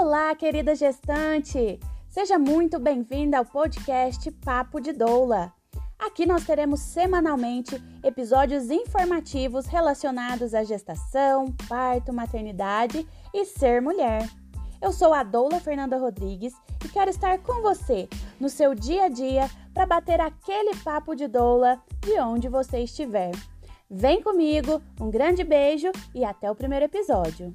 Olá, querida gestante! Seja muito bem-vinda ao podcast Papo de Doula. Aqui nós teremos semanalmente episódios informativos relacionados à gestação, parto, maternidade e ser mulher. Eu sou a Doula Fernanda Rodrigues e quero estar com você no seu dia a dia para bater aquele papo de doula de onde você estiver. Vem comigo, um grande beijo e até o primeiro episódio.